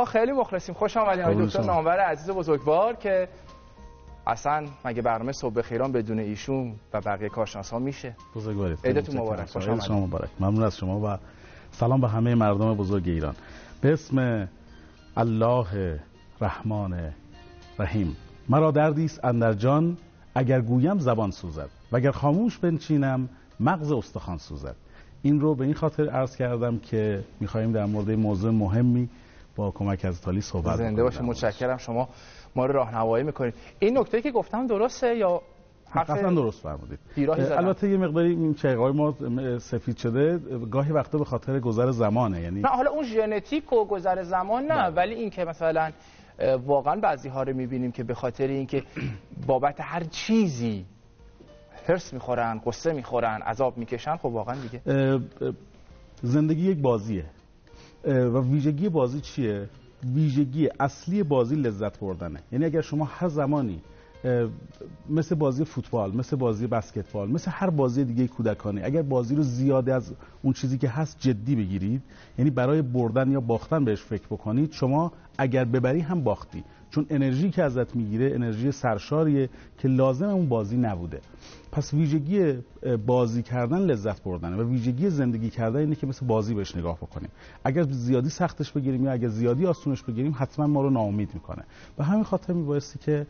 آقا خیلی مخلصیم. خوش آمدین آقای دکتر نامور عزیز بزرگوار که اصلا مگه برنامه صبح خیران بدون ایشون و بقیه کارشناس ها میشه بزرگوارید عیدتون مبارک. خوش آمدید شما مبارک. ممنون از شما و سلام به همه مردم بزرگ ایران. به اسم الله رحمان رحیم. مرا دردی است اندر جان اگر گویم زبان سوزد. و اگر خاموش بنشینم مغز استخوان سوزد. این رو به این خاطر عرض کردم که می‌خواهیم در مورد موضوع مهمی با کمک از تالی صحبت زنده باشه متشکرم. شما ما رو راهنمایی می‌کنید. این نکته که گفتم درسته یا قطعا درست فرمودید؟ البته یه مقداری این چهقای ما سفید شده. گاهی وقتا به خاطر گذر زمانه یعنی نه حالا اون ژنتیک و گذر زمان نه بله. ولی این که مثلا واقعا بعضی ها رو می‌بینیم که به خاطر اینکه بابت هر چیزی هرس می‌خورن قصه می‌خورن عذاب می‌کشن خب واقعا دیگه زندگی یک بازیه. و ویژگی بازی چیه؟ ویژگی اصلی بازی لذت بردنه. یعنی اگر شما هر زمانی مثل بازی فوتبال مثل بازی بسکتبال مثل هر بازی دیگه کودکانه اگر بازی رو زیاده از اون چیزی که هست جدی بگیرید یعنی برای بردن یا باختن بهش فکر بکنید شما اگر ببری هم باختی. چون انرژی که ازت می‌گیره انرژی سرشاریه که لازم اون بازی نبوده. پس ویژگی بازی کردن لذت بردنه و ویژگی زندگی کردن اینه که مثل بازی بهش نگاه بکنیم. اگر زیادی سختش بگیریم یا اگر زیادی آسونش بگیریم حتما ما رو ناامید می‌کنه. و همین خاطر میبایستی که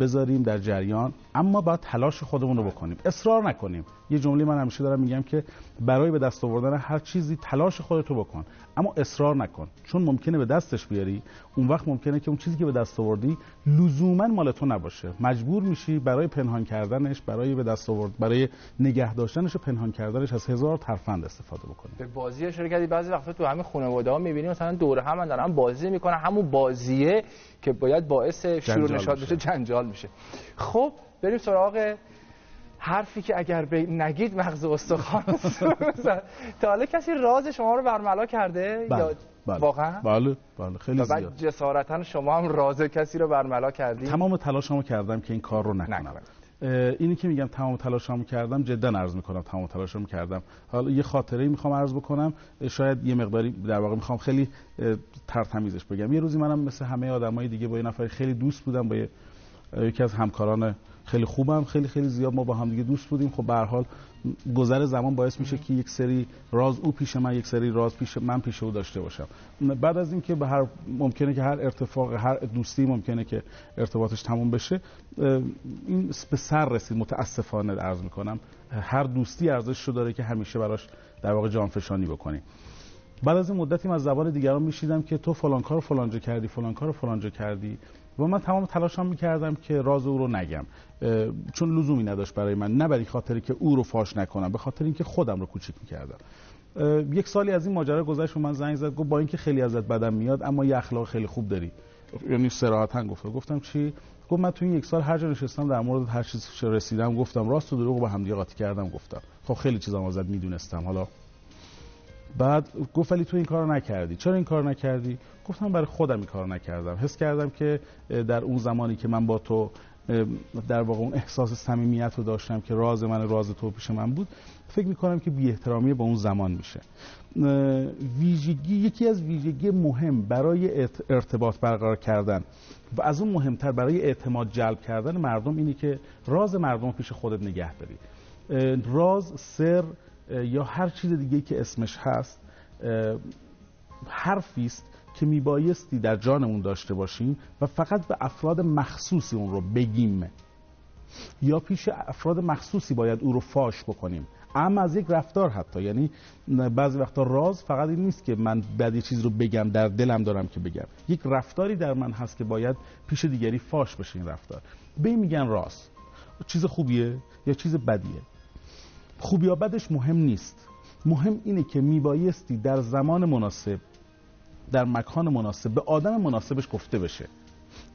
بذاریم در جریان. اما باید تلاش خودمون رو بکنیم. اصرار نکنیم. یه جمله من همیشه دارم میگم که برای به دست آوردن هر چیزی تلاش خودتو بکن. اما اصرار نکن. چون ممکنه به دستش بیاری اون وقت ممکنه که اون چیزی که به دست آوردی لزوما مال تو نباشه. مجبور میشی برای پنهان کردنش برای به دست آورد. برای نگه داشتنش و پنهان کردنش از هزار ترفند استفاده بکنی به بازی اشاره کردی. بعضی وقتا تو همین خانواده ها می‌بینی مثلا دور هم دارن بازی می‌کنن. همون بازیه که باید باعث شروع نشاط بشه جنجال میشه. خب بریم سراغ حرفی که اگر به نگید مغز استخوان تا حالا کسی راز شما رو برملا کرده؟ بله. بله. واقعا؟ بله بله. خیلی زیاد. جسارتا شما هم راز کسی رو برملا کردید تمام تلاشمو کردم که این کار رو نکنم. اینی که میگم تمام تلاشمو کردم جدا عرض می‌کنم تمام تلاشمو کردم. حالا یه خاطره می‌خوام عرض بکنم. شاید یه مقداری در واقع می‌خوام خیلی ترتمیزش بگم. یه روزی منم مثل همه آدمای دیگه با یه نفر خیلی دوست بودم با یکی از همکاران خیلی خوبم خیلی خیلی زیاد ما با هم دیگه دوست بودیم. خب به حال گذر زمان باعث میشه که یک سری راز او پیش من یک سری راز پیش من پیش او داشته باشم. بعد از اینکه به هر ممکنه که هر ارتفاق هر دوستی ممکنه که ارتباطش تموم بشه این به سر رسید. متاسفانه عرض می‌کنم هر دوستی ارزش شو داره که همیشه براش در واقع جانفشانی بکنیم بعد از این مدتی من از زبان دیگران میشیدم که تو فلان کار فلانجا کردی فلان کار فلانجا کردی. و من تمام تلاشم می‌کردم که راز او رو نگم. چون لزومی نداشت برای من. نه برای خاطری که او رو فاش نکنم به خاطر اینکه خودم رو کوچیک می‌کردم. یک سالی از این ماجرا گذشت و من زنگ زد گفت با اینکه خیلی ازت بدم میاد اما یه اخلاق خیلی خوب داری. یعنی صراحتا گفت. گفتم چی؟ گفت من تو این یک سال هر جا نشستم در مورد هر چیز رسیدم گفتم راست و دروغ با هم دیگه قاطی کردم گفتم. خب خیلی چیزا ازت می‌دونستم. حالا بعد گفت ولی تو این کارو نکردی. چرا این کار نکردی؟ گفتم برای خودم این کارو نکردم. حس کردم که در اون زمانی که من با تو در واقع اون احساس صمیمیت رو داشتم که راز من راز تو پیش من بود فکر می‌کنم که بی احترامی با اون زمان میشه. ویژگی یکی از ویژگی مهم برای ارتباط برقرار کردن و از اون مهمتر برای اعتماد جلب کردن مردم اینه که راز مردم پیش خودت نگه داری. راز سر یا هر چیز دیگه که اسمش هست حرفی است که میبایستی در جانمون داشته باشیم و فقط به افراد مخصوصی اون رو بگیم. یا پیش افراد مخصوصی باید او رو فاش بکنیم. اما از یک رفتار حتی. یعنی بعضی وقتا راز فقط این نیست که من بعد یه چیز رو بگم در دلم دارم که بگم. یک رفتاری در من هست که باید پیش دیگری فاش بشه این رفتار. به میگن راز. چیز خوبیه یا چیز بدیه؟ خوبی یا بدش مهم نیست. مهم اینه که میبایستی در زمان مناسب در مکان مناسب به آدم مناسبش گفته بشه.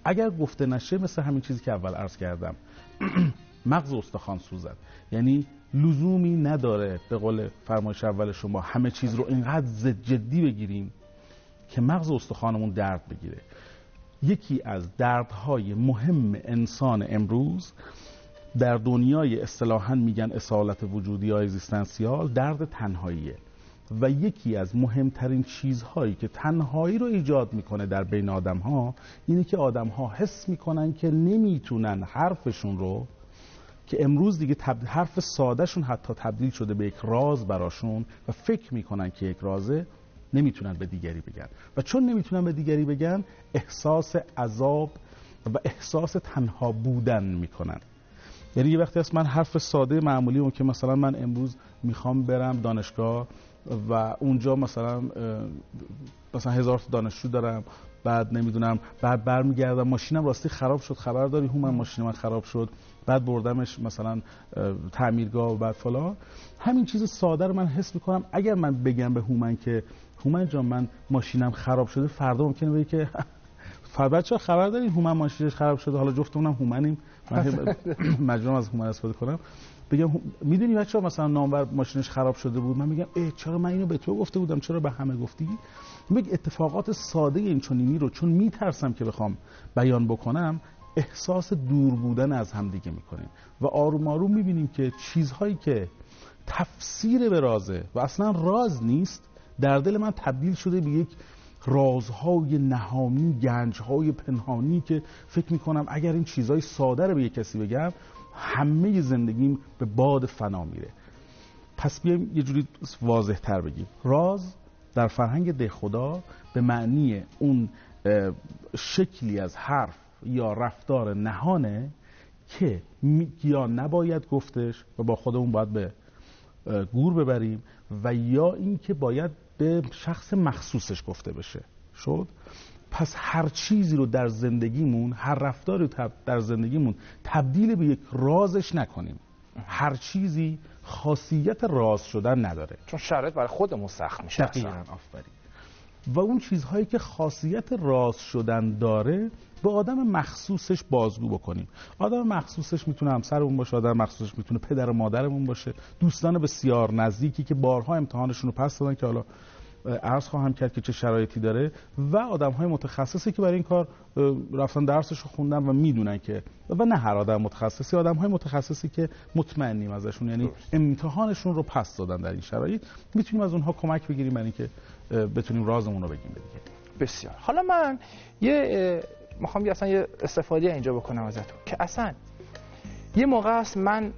اگر گفته نشه مثل همین چیزی که اول عرض کردم. مغز استخوان سوزد. یعنی لزومی نداره به قول فرمایش اول شما همه چیز رو اینقدر جدی بگیریم که مغز استخوانمون درد بگیره. یکی از دردهای مهم انسان امروز در دنیای اصطلاحا میگن اصالت وجودی یا اگزیستانسیال درد تنهاییه. و یکی از مهمترین چیزهایی که تنهایی رو ایجاد می‌کنه در بین آدم ها اینه که آدم ها حس می‌کنن که نمی‌تونن حرفشون رو که امروز دیگه حرف سادهشون حتی تبدیل شده به یک راز براشون و فکر می‌کنن که یک رازه نمی‌تونن به دیگری بگن. و چون نمی‌تونن به دیگری بگن احساس عذاب و احساس تنها بودن می‌کنن. یعنی یه وقتی هست من حرف ساده معمولی اون که مثلا من امروز می‌خوام برم دانشگاه و اونجا مثلا مثلا هزار تا دانشجو دارم بعد نمی‌دونم بعد برمیگردم ماشینم راستی خراب شد خبر داری؟ من ماشین من خراب شد بعد بردمش مثلا تعمیرگاه و بعد فلان. همین چیز ساده رو من حس می‌کنم. اگر من بگم به هومن که هومن جان من ماشینم خراب شده فردا ممکنه بگه که بچه خبر داری هومن ماشینش خراب شده. حالا جفتمونم هومنیم. من مجبورم از هومن استفاده کنم. بگم می‌دونی بچه مثلا نامور ماشینش خراب شده بود؟ من میگم ای چرا من اینو به تو گفته بودم؟ چرا به همه گفتی؟ میگه اتفاقات ساده این چنینی رو چون میترسم که بخوام بیان بکنم احساس دور بودن از همدیگه می‌کنیم و آروم آروم می‌بینیم که چیزهایی که تفسیر به رازه و اصلا راز نیست در دل من تبدیل شده به یک رازهای نهانی گنجهای پنهانی که فکر می‌کنم اگر این چیزهای ساده رو به یک کسی بگم همه زندگیم به باد فنا میره. پس بیایم یه جوری واضح تر بگیم. راز در فرهنگ ده خدا به معنی اون شکلی از حرف یا رفتار نهانه که یا نباید گفتش و با خودمون باید به گور ببریم و یا اینکه باید به شخص مخصوصش گفته بشه. شد؟ پس هر چیزی رو در زندگیمون هر رفتاری رو در زندگیمون تبدیل به یک رازش نکنیم. هر چیزی خاصیت راز شدن نداره. چون شرایط برای خودمون سخت میشه دقیقا آفرین. و اون چیزهایی که خاصیت راز شدن داره به آدم مخصوصش بازگو بکنیم. آدم مخصوصش می‌تونه همسرمون باشه آدم مخصوصش می‌تونه پدر و مادرمون باشه دوستان بسیار نزدیکی که بارها امتحانشون رو پس دادن که حالا عرض خواهم کرد که چه شرایطی داره و آدم های متخصصی که برای این کار رفتن درسش رو خوندن و می‌دونن که و نه هر آدم متخصصی آدم های متخصصی که مطمئنیم ازشون یعنی امتحانشون رو پس دادن در این شرایط. می‌تونیم از اونها کمک بگیریم برای اینکه بتونیم رازمون رو بگیم بسیار. حالا من یه می‌خوام اصلا یه استفاده اینجا بکنم ازتون که اصلا یه موقع است من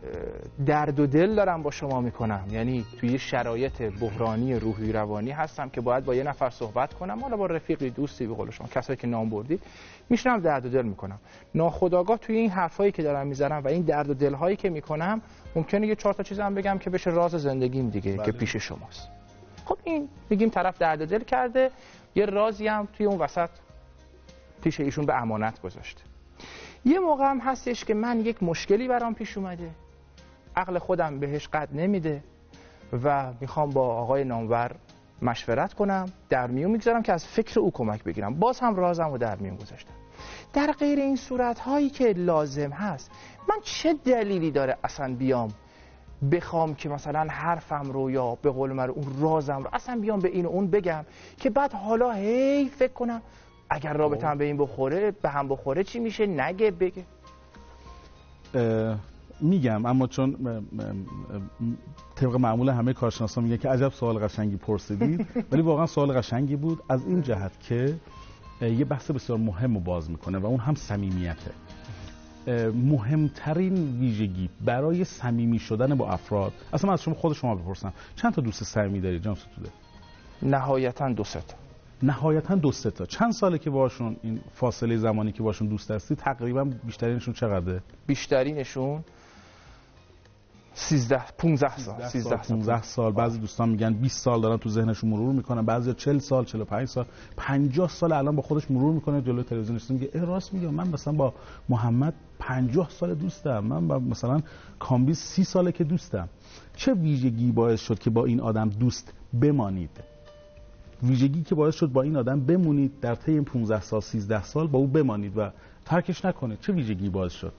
درد و دل دارم با شما می‌کنم. یعنی توی شرایط بحرانی روحی روانی هستم که باید با یه نفر صحبت کنم. حالا با رفیقی دوستی به قول شما کسایی که نام بردید میشنم درد و دل می‌کنم. ناخداگاه توی این حرفایی که دارم می‌زنم و این درد و دل هایی که می‌کنم ممکنه یه چهار تا چیزم بگم که بشه راز زندگیم دیگه بله. که پیش شماست. خب این میگیم طرف درد و دل کرده یه رازی هم توی اون وسط پیش ایشون به امانت گذاشته. یه موقع هم هستش که من یک مشکلی برام پیش اومده. عقل خودم بهش قد نمیده و می‌خوام با آقای نامور مشورت کنم در میون می‌گذارم که از فکر او کمک بگیرم. باز هم رازم رو در میون گذاشتم. در غیر این صورت هایی که لازم هست من چه دلیلی داره اصلا بیام بخوام که مثلا حرفم رو یا به قول من اون رازم رو اصلا بیام به این و اون بگم که بعد حالا هی فکر کنم اگر رابطه هم به این بخوره به هم بخوره چی میشه؟ نگه بگه. میگم اما چون طبق معمول همه کارشناسا میگه که عجب سوال قشنگی پرسیدید ولی واقعا سوال قشنگی بود. از این جهت که یه بحث بسیار مهم رو باز می‌کنه و اون هم صمیمیته. مهمترین ویژگی برای صمیمی شدن با افراد اصلا من از شما خود شما بپرسم. چند تا دوست صمیمی دارید جناب ستوده؟ نهایتا دو تا. نهایتا دو سه تا. چند ساله که باشون این فاصله زمانی که باشون دوست هستی تقریبا بیشترینشون چقدره؟ بیشترینشون 13 15 سال 13 سال 15 سال. بعضی دوستان میگن 20 سال دارن تو ذهنشون مرور می‌کنن بعضی 40 سال 45 سال. 50 سال الان با خودش مرور می‌کنه جلوی تلویزیون. نشسته میگه راست میگم من مثلا با محمد 50 سال دوستم. من با مثلا کامبیز 30 ساله که دوستم. چه ویژگی باعث شد که با این آدم دوست بمانید؟ ویژگی که باعث شد با این آدم بمونید در طی این 15 سال 13 سال با او بمانید و ترکش نکنید. چه ویژگی باعث شد؟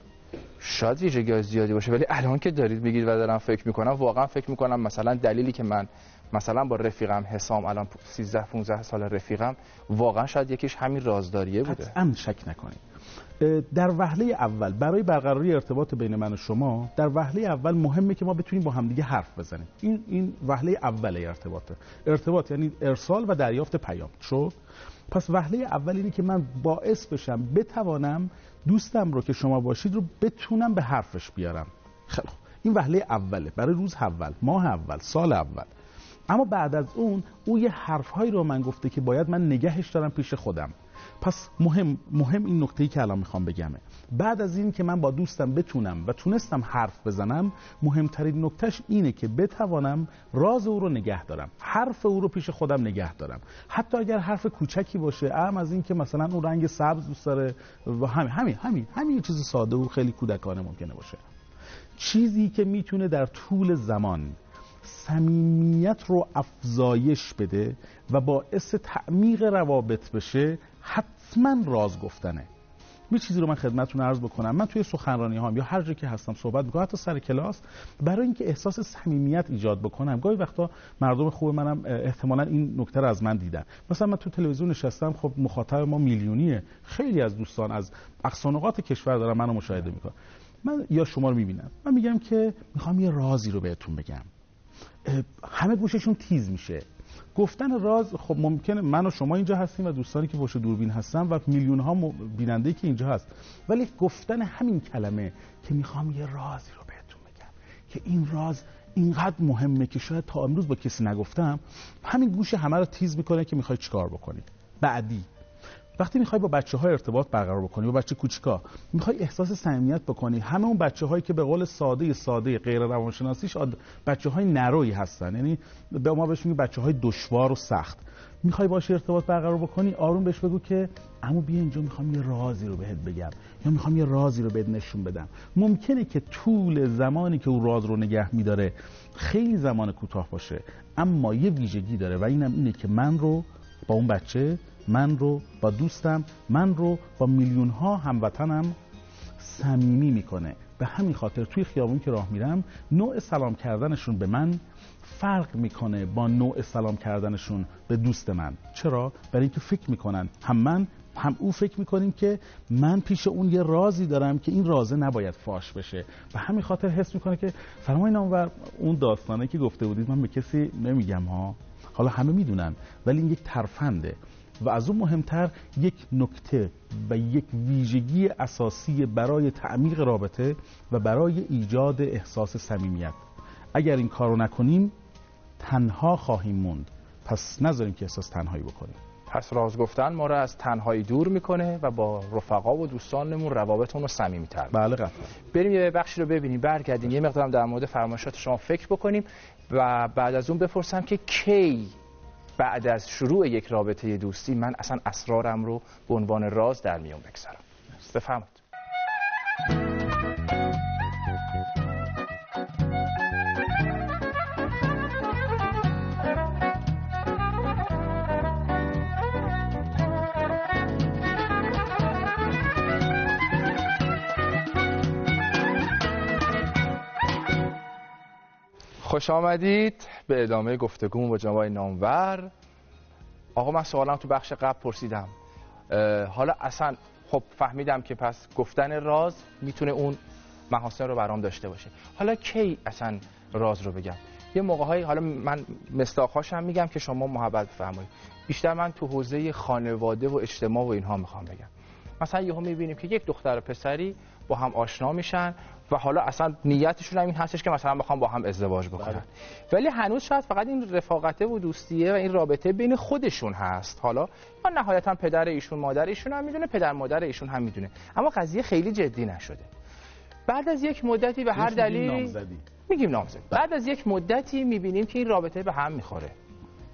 شاید ویژگی زیادی باشه ولی الان که دارید میگید و دارم فکر می‌کنم واقعا فکر می‌کنم مثلا دلیلی که من مثلا با رفیقم حسام الان 13 15 سال رفیقم واقعا شاید یکیش همین رازداریه بوده. قطعا شک نکنید. در وهله اول برای برقراری ارتباط بین من و شما در وهله اول مهمه که ما بتونیم با همدیگه حرف بزنیم. این این وهله اول ارتباطه. ارتباط یعنی ارسال و دریافت پیام. شد؟ پس وهله اول اینه که من باعث بشم بتوانم دوستم رو که شما باشید رو بتونم به حرفش بیارم. خیلی این وهله اوله برای روز اول ماه اول سال اول. اما بعد از اون او یه حرفهایی رو من گفته که باید من نگهش دارم پیش خودم. پس مهم مهم این نکته ای که الان می‌خوام بگمه. بعد از این که من با دوستم بتونم و تونستم حرف بزنم مهمترین نکتهش اینه که بتوانم راز او رو نگه دارم. حرف او رو پیش خودم نگه دارم. حتی اگر حرف کوچکی باشه ام از این که مثلا اون رنگ سبز دوست داره و همین همین همین همین چیز ساده و خیلی کودکانه ممکنه باشه. چیزی که می‌تونه در طول زمان صمیمیت رو افزایش بده و باعث تعمیق روابط بشه حتما راز گفتنه. یه چیزی رو من خدمتتون عرض بکنم. من توی سخنرانی هام یا هر جایی که هستم صحبت می‌کنم حتی سر کلاس برای اینکه احساس صمیمیت ایجاد بکنم. گاهی وقتا مردم خوب منم احتمالا این نکته رو از من دیدن. مثلا من تو تلویزیون نشستم خب مخاطب ما میلیونیه. خیلی از دوستان از اقصانقات کشور دارن منو مشاهده می‌کنن. من یا شما رو می‌بینم. من میگم که می‌خوام یه رازی رو بهتون بگم. همه گوششون تیز میشه. گفتن راز خب ممکنه من و شما اینجا هستیم و دوستانی که پشت دوربین هستن و میلیون ها بیننده که اینجا هست. ولی گفتن همین کلمه که می‌خوام یه رازی رو بهتون بگم که این راز اینقدر مهمه که شاید تا امروز با کسی نگفتم همین گوش همه رو تیز می‌کنه که می‌خوای چیکار بکنی. بعدی. وقتی می‌خوای با بچه های ارتباط برقرار بکنی با بچه کوچیکا می‌خوای احساس صمیمیت بکنی. همه اون بچه هایی که به قول ساده ساده غیر روانشناسیش بچه های نروی هستن. یعنی به ما بهش میگه بچه های دشوار و سخت. می‌خوای باشه ارتباط برقرار بکنی آروم بهش بگو که اما بیا اینجا می‌خوام یه رازی رو بهت بگم. یا می‌خوام یه رازی رو بهت نشون بدم. ممکنه که طول زمانی که اون راز رو نگه میداره خیلی زمان کوتاه باشه اما یه ویژگی داره و اینم اینه که من رو با اون بچه من رو با دوستم من رو با میلیون ها هموطنم صمیمی می‌کنه. به همین خاطر توی خیابون که راه میرم نوع سلام کردنشون به من فرق می‌کنه با نوع سلام کردنشون به دوست من. چرا؟ برای اینکه فکر می‌کنن هم من هم او فکر می‌کنیم که من پیش اون یه رازی دارم که این رازه نباید فاش بشه. و همین خاطر حس می‌کنه که فرمای نامور اون داستانه که گفته بودید من به کسی نمیگم ها. حالا همه می‌دونن ولی این یک ترفنده. و از اون مهمتر یک نکته و یک ویژگی اساسی برای تعمیق رابطه و برای ایجاد احساس صمیمیت. اگر این کارو نکنیم تنها خواهیم موند. پس نذاریم که احساس تنهایی بکنیم. پس راز گفتن ما رو از تنهایی دور می‌کنه و با رفقا و دوستانمون روابطمون رو صمیمیتر بله قطعا. بریم یه بخشی رو ببینیم برگردیم. یه مقدارم در مورد فرمایشات شما فکر بکنیم و بعد از اون بپرسم که کی بعد از شروع یک رابطه دوستی من اصلا اسرارم رو به عنوان راز در میون بگذارم. بفرمایید. خوش آمدید به ادامه گفتگو با جناب نامور. آقا من سوالم تو بخش قبل پرسیدم. حالا اصلا خب فهمیدم که پس گفتن راز می‌تونه اون محاسن رو برام داشته باشه. حالا کی اصلا راز رو بگم؟ یه موقع حالا من مستاخاش هم میگم که شما محبت بفرمایید. بیشتر من تو حوزه خانواده و اجتماع و اینها می‌خوام بگم. مثلا یهو می‌بینیم که یک دختر و پسری با هم آشنا میشن و حالا اصلا نیتشون هم این هستش که مثلا بخوام با هم ازدواج بکنن. بله. ولی هنوز شاید فقط این رفاقته و دوستیه و این رابطه بین خودشون هست. حالا یا نهایتا پدر ایشون مادر ایشون هم می‌دونه پدر مادر ایشون هم می‌دونه. اما قضیه خیلی جدی نشده. بعد از یک مدتی به هر دلیلی میگیم نامزدی؟ بله. بعد از یک مدتی می‌بینیم که این رابطه به هم می‌خوره.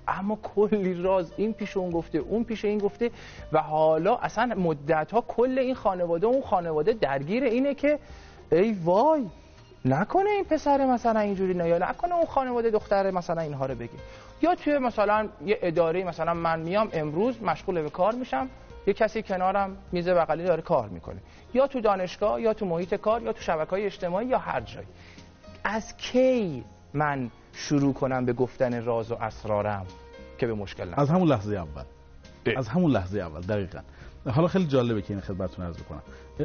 اما کلی راز این پیش اون گفته اون پیش این گفته و حالا اصلا مدت ها کل این خانواده اون خانواده درگیر اینه که ای وای نکنه این پسر مثلا اینجوری نه یا نکنه اون خانواده دختر مثلا اینها رو بگی یا توی مثلا یه اداره مثلا من میام امروز مشغول به کار میشم یه کسی کنارم میز بغلی داره کار می‌کنه. یا تو دانشگاه یا تو محیط کار یا تو شبکه های اجتماعی یا هر جایی از کی من شروع کنم به گفتن راز و اسرارم که به مشکل نکنم از همون لحظه اول. از همون لحظه اول دقیقا. حالا خیلی جالبه که این خدمتتون عرض کنم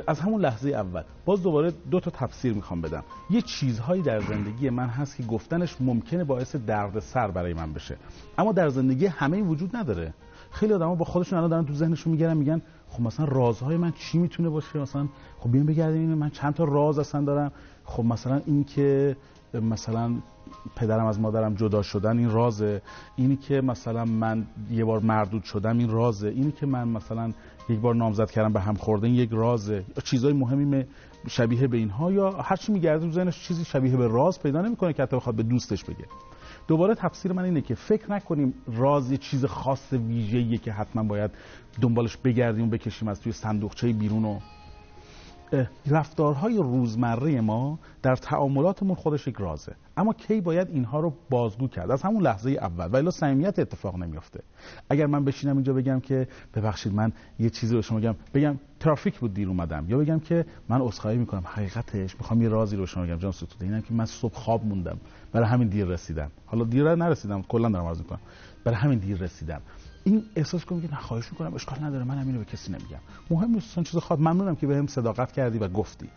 از همون لحظه اول باز دوباره دو تا تفسیر می‌خوام بدم. یه چیزهایی در زندگی من هست که گفتنش ممکنه باعث درد سر برای من بشه. اما در زندگی همه این وجود نداره. خیلی آدما با خودشون الان دارن تو ذهنشون می‌گیرن میگن خب مثلا رازهای من چی می‌تونه باشه؟ مثلا خب بیان بگردین من چند تا راز اصلا دارم. خب مثلا این که مثلا پدرم از مادرم جدا شدن این رازه. اینی که مثلا من یه بار مردود شدم این رازه. اینی که من مثلا یک بار نامزد کردم به هم خوردن یک رازه چیزای مهمی شبیه به اینها یا هر چی میگرده تو ذهنش چیزی شبیه به راز پیدا نمی‌کنه که حتی بخواد به دوستش بگه. دوباره تفسیر من اینه که فکر نکنیم راز یه چیز خاص ویژه‌ایه که حتما باید دنبالش بگردیم و بکشیم از توی صندوقچه بیرون و رفتارهای روزمره ما در تعاملاتمون خودش یک رازه. اما کی باید اینها رو بازگو کرد؟ از همون لحظه اول. ولی صمیمیت اتفاق نمیافته. اگر من بشینم اینجا بگم که ببخشید من یه چیزی رو شما بگم. بگم ترافیک بود دیر اومدم. یا بگم که من عذرخواهی می‌کنم. حقیقتش می‌خوام یه رازی رو شما بگم جان ستوده. اینم که من صبح خواب موندم. برای همین دیر رسیدم. حالا دیر نرسیدم. کلا دارم عرض می‌کنم. برای همین دیر رسیدم. این احساس کنم که خواهش می‌کنم اشکال نداره من اینو به کسی نمیگم. مهم نیست چیز خواد. ممنونم که بهم صداقت کردی و گفتی.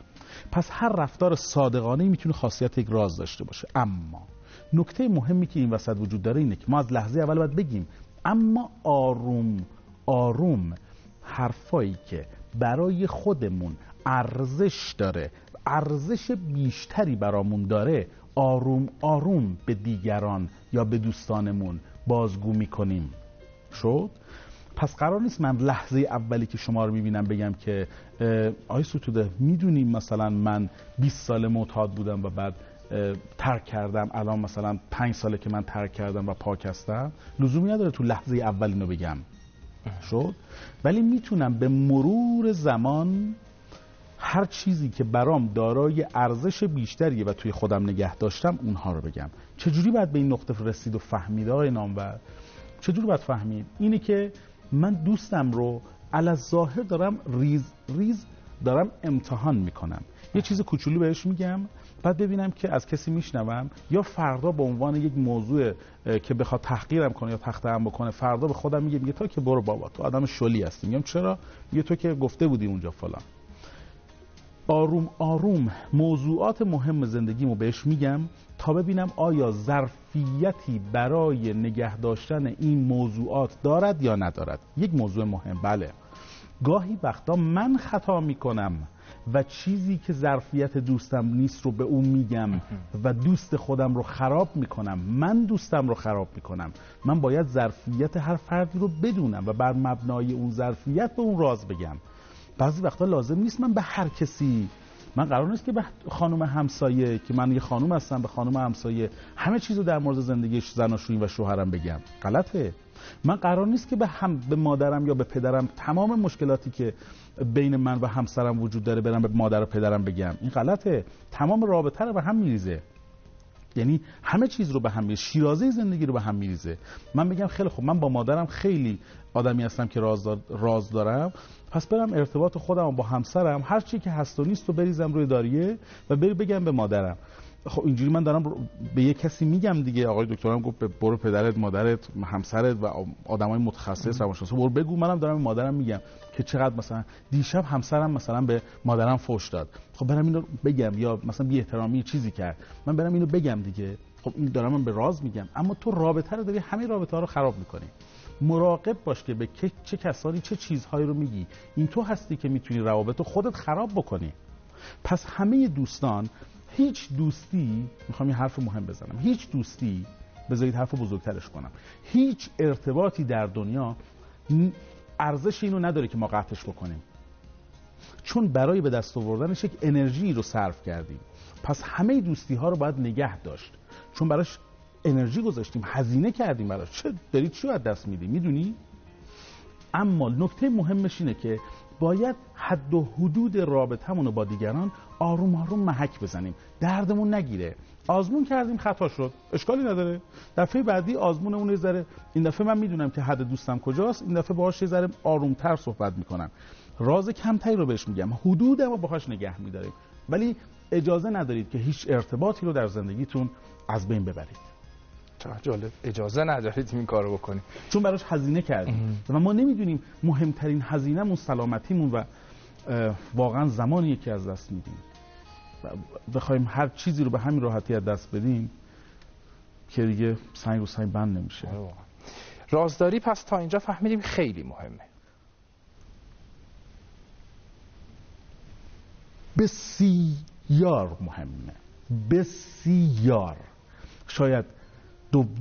پس هر رفتار صادقانه می‌تونه خاصیت یک راز داشته باشه. اما نکته مهمی که این وسط وجود داره اینه که ما از لحظه اول باید بگیم اما آروم آروم حرفایی که برای خودمون ارزش داره ارزش بیشتری برامون داره آروم آروم به دیگران یا به دوستانمون بازگو می‌کنیم. شد. پس قرار نیست من لحظه اولی که شما رو می‌بینم بگم که آی ستوده می‌دونیم مثلا من 20 سال معتاد بودم و بعد ترک کردم. الان مثلا 5 ساله که من ترک کردم و پاک هستم. لزومی نداره تو لحظه اول اینو بگم. شد؟ ولی می‌تونم به مرور زمان هر چیزی که برام دارای ارزش بیشتریه و توی خودم نگه داشتم اونها رو بگم. چجوری باید به این نقطه رسید و فهمید آقای نامور؟ چجور باید فهمید؟ اینه که من دوستم رو علا ظاهر دارم ریز ریز دارم امتحان می‌کنم. یه چیز کوچولو بهش میگم بعد ببینم که از کسی میشنوم یا فردا به عنوان یک موضوع که بخواد تحقیرم کنه یا تختم بکنه فردا به خودم میگه میگه تو که برو بابا تو آدم شلی هستی. میگم چرا؟ میگه تو که گفته بودی اونجا فلان. آروم آروم موضوعات مهم زندگیمو بهش میگم تا ببینم آیا ظرفیتی برای نگه داشتن این موضوعات دارد یا ندارد. یک موضوع مهم بله. گاهی وقتا من خطا می‌کنم و چیزی که ظرفیت دوستم نیست رو به اون میگم و دوست خودم رو خراب می‌کنم. من دوستم رو خراب می‌کنم. من باید ظرفیت هر فردی رو بدونم و بر مبنای اون ظرفیت به اون راز بگم. بعضی وقتا لازم نیست من به هر کسی من قرار نیست که به خانم همسایه که من یه خانم هستم به خانم همسایه همه چیزو در مورد زندگی زناشویی و شوهرم بگم. غلطه. من قرار نیست که به هم به مادرم یا به پدرم تمام مشکلاتی که بین من و همسرم وجود داره برم به مادر و پدرم بگم. این غلطه. تمام رابطه رو به هم میریزه. یعنی همه چیز رو به هم میریزه. شیرازه زندگی رو به هم میریزه. من بگم خیلی خب من با مادرم خیلی آدمی هستم که راز, راز دارم. پس برم ارتباط خودم با همسرم هر چی که هست و نیست رو بریزم روی داریه و بری بگم به مادرم. خب اینجوری من دارم به یه کسی میگم دیگه آقای دکترم گفت برو پدرت مادرت همسرت و آدمای متخصص روانشناس برو بگو منم دارم به مادرم میگم که چقدر مثلا دیشب همسرم مثلا به مادرم فوش داد. خب برم اینو بگم یا مثلا بی احترامی چیزی کرد. من برم اینو بگم دیگه. خب این دارم من به راز میگم. اما تو رابطه رو داری همه رابطه ها رو خراب می‌کنی. مراقب باش که به چه کسانی چه چیزهایی رو میگی. این تو هستی که می‌تونی روابط خودت خراب بکنی. پس همه دوستان هیچ دوستی می‌خوام یه حرف مهم بزنم هیچ دوستی بذارید حرف بزرگترش کنم هیچ ارتباطی در دنیا ارزش اینو نداره که ما قطعش بکنیم. چون برای به دست آوردنش یک انرژی رو صرف کردیم. پس همه دوستی ها رو باید نگه داشت. چون براش انرژی گذاشتیم هزینه کردیم براش. چه داری چی از دست میدی؟ می‌دونی؟ اما نکته مهمش اینه که باید حد و حدود رابطمون رو با دیگران آروم آروم محک بزنیم. دردمون نگیره. آزمون کردیم خطا شد. اشکالی نداره. دفعه بعدی آزمون اون ذره این دفعه من می‌دونم که حد دوستم کجاست. این دفعه باهاش یه ذره آرومتر صحبت می‌کنم. راز کمتری رو بهش میگم. حدودمو باهاش نگه میداریم. ولی اجازه ندارید که هیچ ارتباطی رو در زندگیتون از بین ببرید. چقدر جالب. اجازه ندارید این کارو بکنید چون براش هزینه کردیم. و ما نمی‌دونیم مهمترین هزینهمون سلامتیمون و واقعا زمانی که از دست میدیم. بخوایم هر چیزی رو به همین راحتی از دست بدیم که دیگه سنگ و سنگ بند نمیشه. آره رازداری پس تا اینجا فهمیدیم خیلی مهمه. بسیار مهمه. بسیار. شاید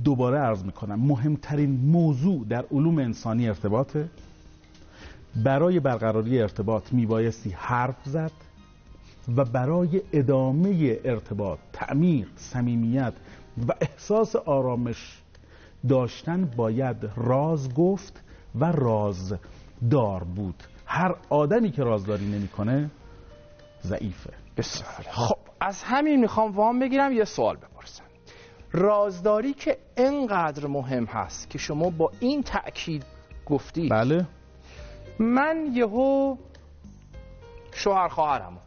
دوباره عرض می‌کنم مهمترین موضوع در علوم انسانی ارتباطه. برای برقراری ارتباط میبایستی حرف زد و برای ادامه ارتباط تعمیق صمیمیت و احساس آرامش داشتن باید راز گفت و راز دار بود. هر آدمی که رازداری نمی‌کنه ضعیفه. بسیار. خب از همین می‌خوام وام بگیرم یه سوال بپرسم. رازداری که انقدر مهم هست که شما با این تأکید گفتی. بله. من یهو شوهر خواهرم.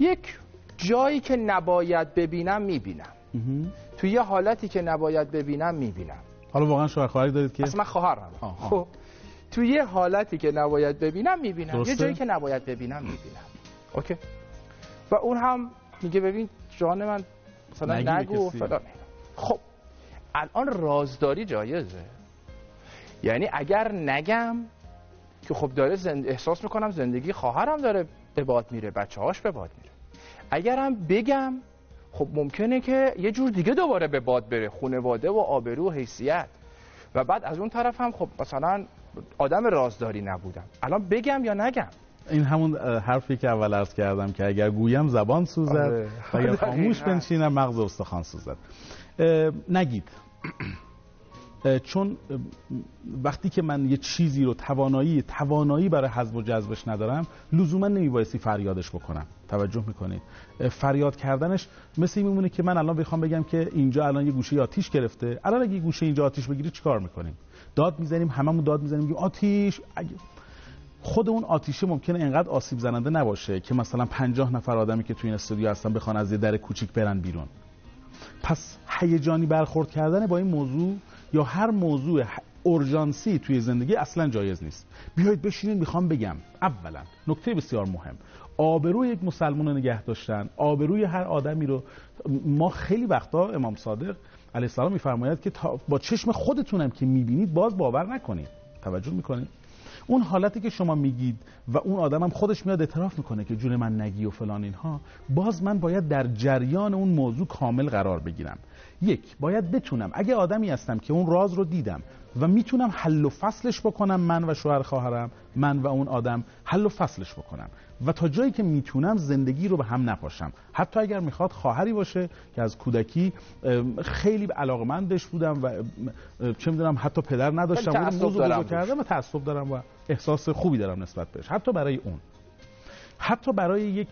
یک جایی که نباید ببینم می‌بینم. تو یه حالتی که نباید ببینم می‌بینم. حالا واقعا شوهر خواهری دارید که؟ اصلا خواهرم. خب. تو یه حالتی که نباید ببینم می‌بینم. یه جایی که نباید ببینم می‌بینم. اوکی. و اون هم میگه ببین جان من مثلا نگو فلان. خب الان رازداری جایزه. یعنی اگر نگم که خب داره زند... احساس می‌کنم زندگی خواهرم داره به باد میره بچه هاش به باد میره. اگرم بگم خب ممکنه که یه جور دیگه دوباره به باد بره خونواده و آبرو و حیثیت. و بعد از اون طرف هم خب مثلا آدم رازداری نبودم. الان بگم یا نگم؟ این همون حرفی که اول عرض کردم که اگر گویم زبان سوزد آره. و اگر خاموش بنشینم مغز استخوان سوزد. نگید. چون وقتی که من یه چیزی رو توانایی توانایی برای حذف و جذبش ندارم لزوما نمیبایستی فریادش بکنم. توجه می‌کنید. فریاد کردنش مثل این میمونه که من الان بخوام بگم که اینجا الان یه گوشه آتیش گرفته. الان اگه گوشه اینجا آتیش بگیره چیکار می‌کنیم؟ داد می‌زنیم هممون داد می‌زنیم میگیم آتیش خود اون آتیشه ممکنه انقدر آسیب زننده نباشه که مثلا 50 نفر آدمی که توی این استودیو هستن بخوان از یه در کوچیک برن بیرون. پس هیجانی برخورد کردن با این موضوع یا هر موضوع اورژانسی توی زندگی اصلا جایز نیست. بیایید بشینید می‌خوام بگم. اولا نکته بسیار مهم. آبروی یک مسلمان رو نگه داشتن. آبروی هر آدمی رو. ما خیلی وقتا امام صادق علیه السلام میفرماید که با چشم خودتونم که می‌بینید باز باور نکنید. توجه می‌کنید؟ اون حالتی که شما میگید و اون آدمم خودش میاد اعتراف می‌کنه که جون من نگی و فلان اینها باز من باید در جریان اون موضوع کامل قرار بگیرم. یک باید بتونم. اگه آدمی هستم که اون راز رو دیدم و می‌تونم حل و فصلش بکنم من و شوهر خواهرم من و اون آدم حل و فصلش بکنم. و تا جایی که می‌تونم زندگی رو به هم نپاشم. حتی اگر می‌خواد خواهری باشه که از کودکی خیلی علاقمندش بودم و چه می‌دونم حتی پدر نداشتم. و موضوع کردم و تعصب دارم و احساس خوبی دارم نسبت بهش. حتی برای اون. حتی برای یک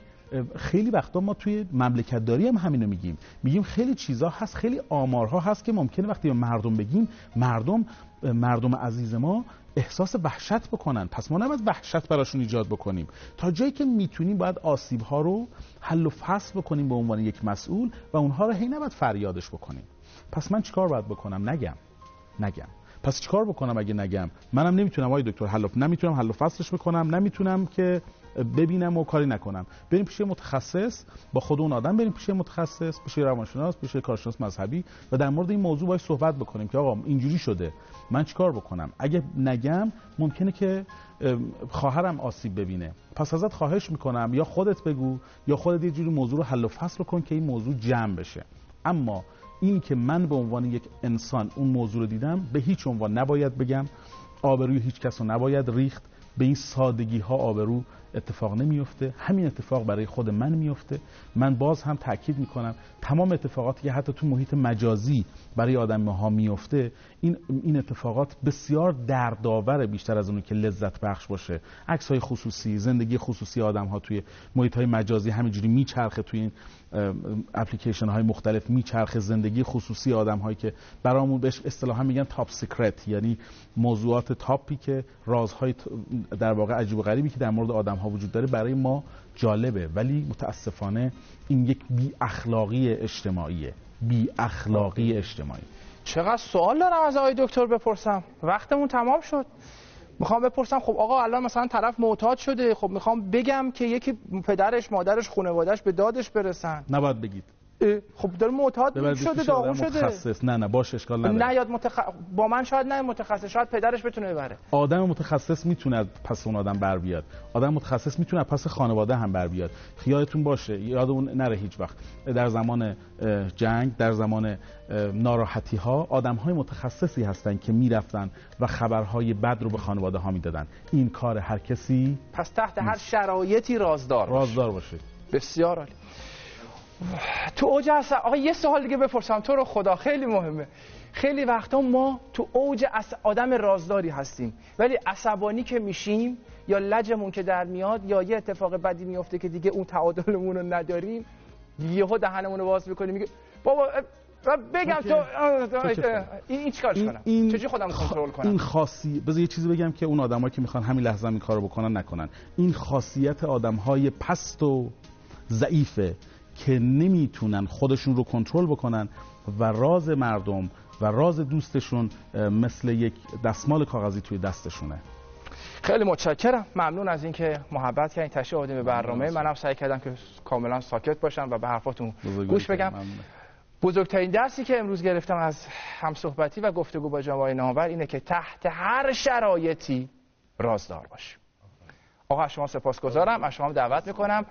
خیلی وقتا ما توی مملکت داری هم همینو میگیم. میگیم خیلی چیزا هست خیلی آمارها هست که ممکنه وقتی به مردم بگیم مردم مردم عزیز ما احساس وحشت بکنن. پس ما نباید وحشت براشون ایجاد بکنیم. تا جایی که می‌تونیم باید آسیب ها رو حل و فصل بکنیم به عنوان یک مسئول و اونها رو هی نباید فریادش بکنیم. پس من چیکار باید بکنم؟ نگم. نگم. پس چیکار بکنم اگه نگم؟ منم نمی‌تونم آقای دکتر حل نمی‌تونم حل و فصلش بکنم. نمی‌تونم که ببینم و کاری نکنم. بریم پیش متخصص با خود اون آدم بریم پیش متخصص پیش روانشناس پیش کارشناس مذهبی و در مورد این موضوع باید صحبت بکنیم که آقا اینجوری شده. من چیکار بکنم؟ اگه نگم ممکنه که خواهرم آسیب ببینه. پس ازت خواهش می‌کنم یا خودت بگو یا خودت یه جوری موضوع رو حل و فصل کن که این موضوع جمع بشه. اما این که من به عنوان یک انسان اون موضوع رو دیدم به هیچ عنوان نباید بگم. آبروی هیچ کس رو نباید ریخت. به این سادگی ها آبرو اتفاق نمیفته. همین اتفاق برای خود من میفته. من باز هم تاکید می‌کنم تمام اتفاقاتی که حتی تو محیط مجازی برای آدم ها میفته این این اتفاقات بسیار دردآور بیشتر از اونی که لذت بخش باشه. عکس های خصوصی زندگی خصوصی آدم ها توی محیط های مجازی همینجوری میچرخه توی این اپلیکیشن های مختلف میچرخه زندگی خصوصی آدم هایی که برامون بهش اصطلاحا میگن top secret یعنی موضوعات top ی که رازهای در واقع عجیب و غریبی که در مورد آدم ها وجود داره برای ما جالبه. ولی متاسفانه این یک بی اخلاقی اجتماعیه. بی اخلاقی اجتماعی. چقدر سوال دارم از آقای دکتر بپرسم. وقتمون تمام شد. می‌خوام بپرسم خب آقا الان مثلا طرف معتاد شده خب می‌خوام بگم که یکی پدرش مادرش خانواده‌اش به دادش برسن. نباید بگید. خب داره معتاد شده داغون شده. متخصص. نه نه باش اشکال نداره. نه یاد متخ... با من شاید نه متخصص شاید پدرش بتونه ببره. آدم متخصص می‌تونه پس اون آدم بر بیاد. آدم متخصص می‌تونه پس خانواده هم بر بیاد. خیالتون باشه یادمون نره هیچ وقت. در زمان جنگ در زمان ناراحتی ها آدم های متخصصی هستن که می‌رفتن و خبرهای بد رو به خانواده ها می‌دادن. این کار هر کسی پس تحت هر شرایطی رازدار رازدار باشه. بسیار عالی. تو اوج عصب آقا یه سوال دیگه بپرسم. تو رو خدا خیلی مهمه. خیلی وقتا ما تو اوج آدم رازداری هستیم. ولی عصبانی که میشیم یا لجمون که در میاد یا یه اتفاق بدی میفته که دیگه اون تعادلمون رو نداریم یهو دهنمون رو باز می‌کنیم میگه بابا بگم تو این چیکارش کنم؟ این چجوری خودم کنترل کنم؟ این خاصی بذار یه چیزی بگم که اون آدمایی که می‌خوان همین لحظه این کارو بکنن نکنن. این خاصیت آدمهای پست و ضعیفه. که نمی‌تونن خودشون رو کنترل بکنن و راز مردم و راز دوستشون مثل یک دستمال کاغذی توی دستشونه. خیلی متشکرم. ممنون از اینکه محبت کردین. تشریف آوردین به برنامه. منم سعی کردم که کاملا ساکت باشم و به حرفاتون گوش بگم. بزرگترین درسی که امروز گرفتم از همصحبتی و گفتگو با جناب نامور اینه که تحت هر شرایطی رازدار باشیم. آقا شما سپاسگزارم. از شما دعوت می‌کنم.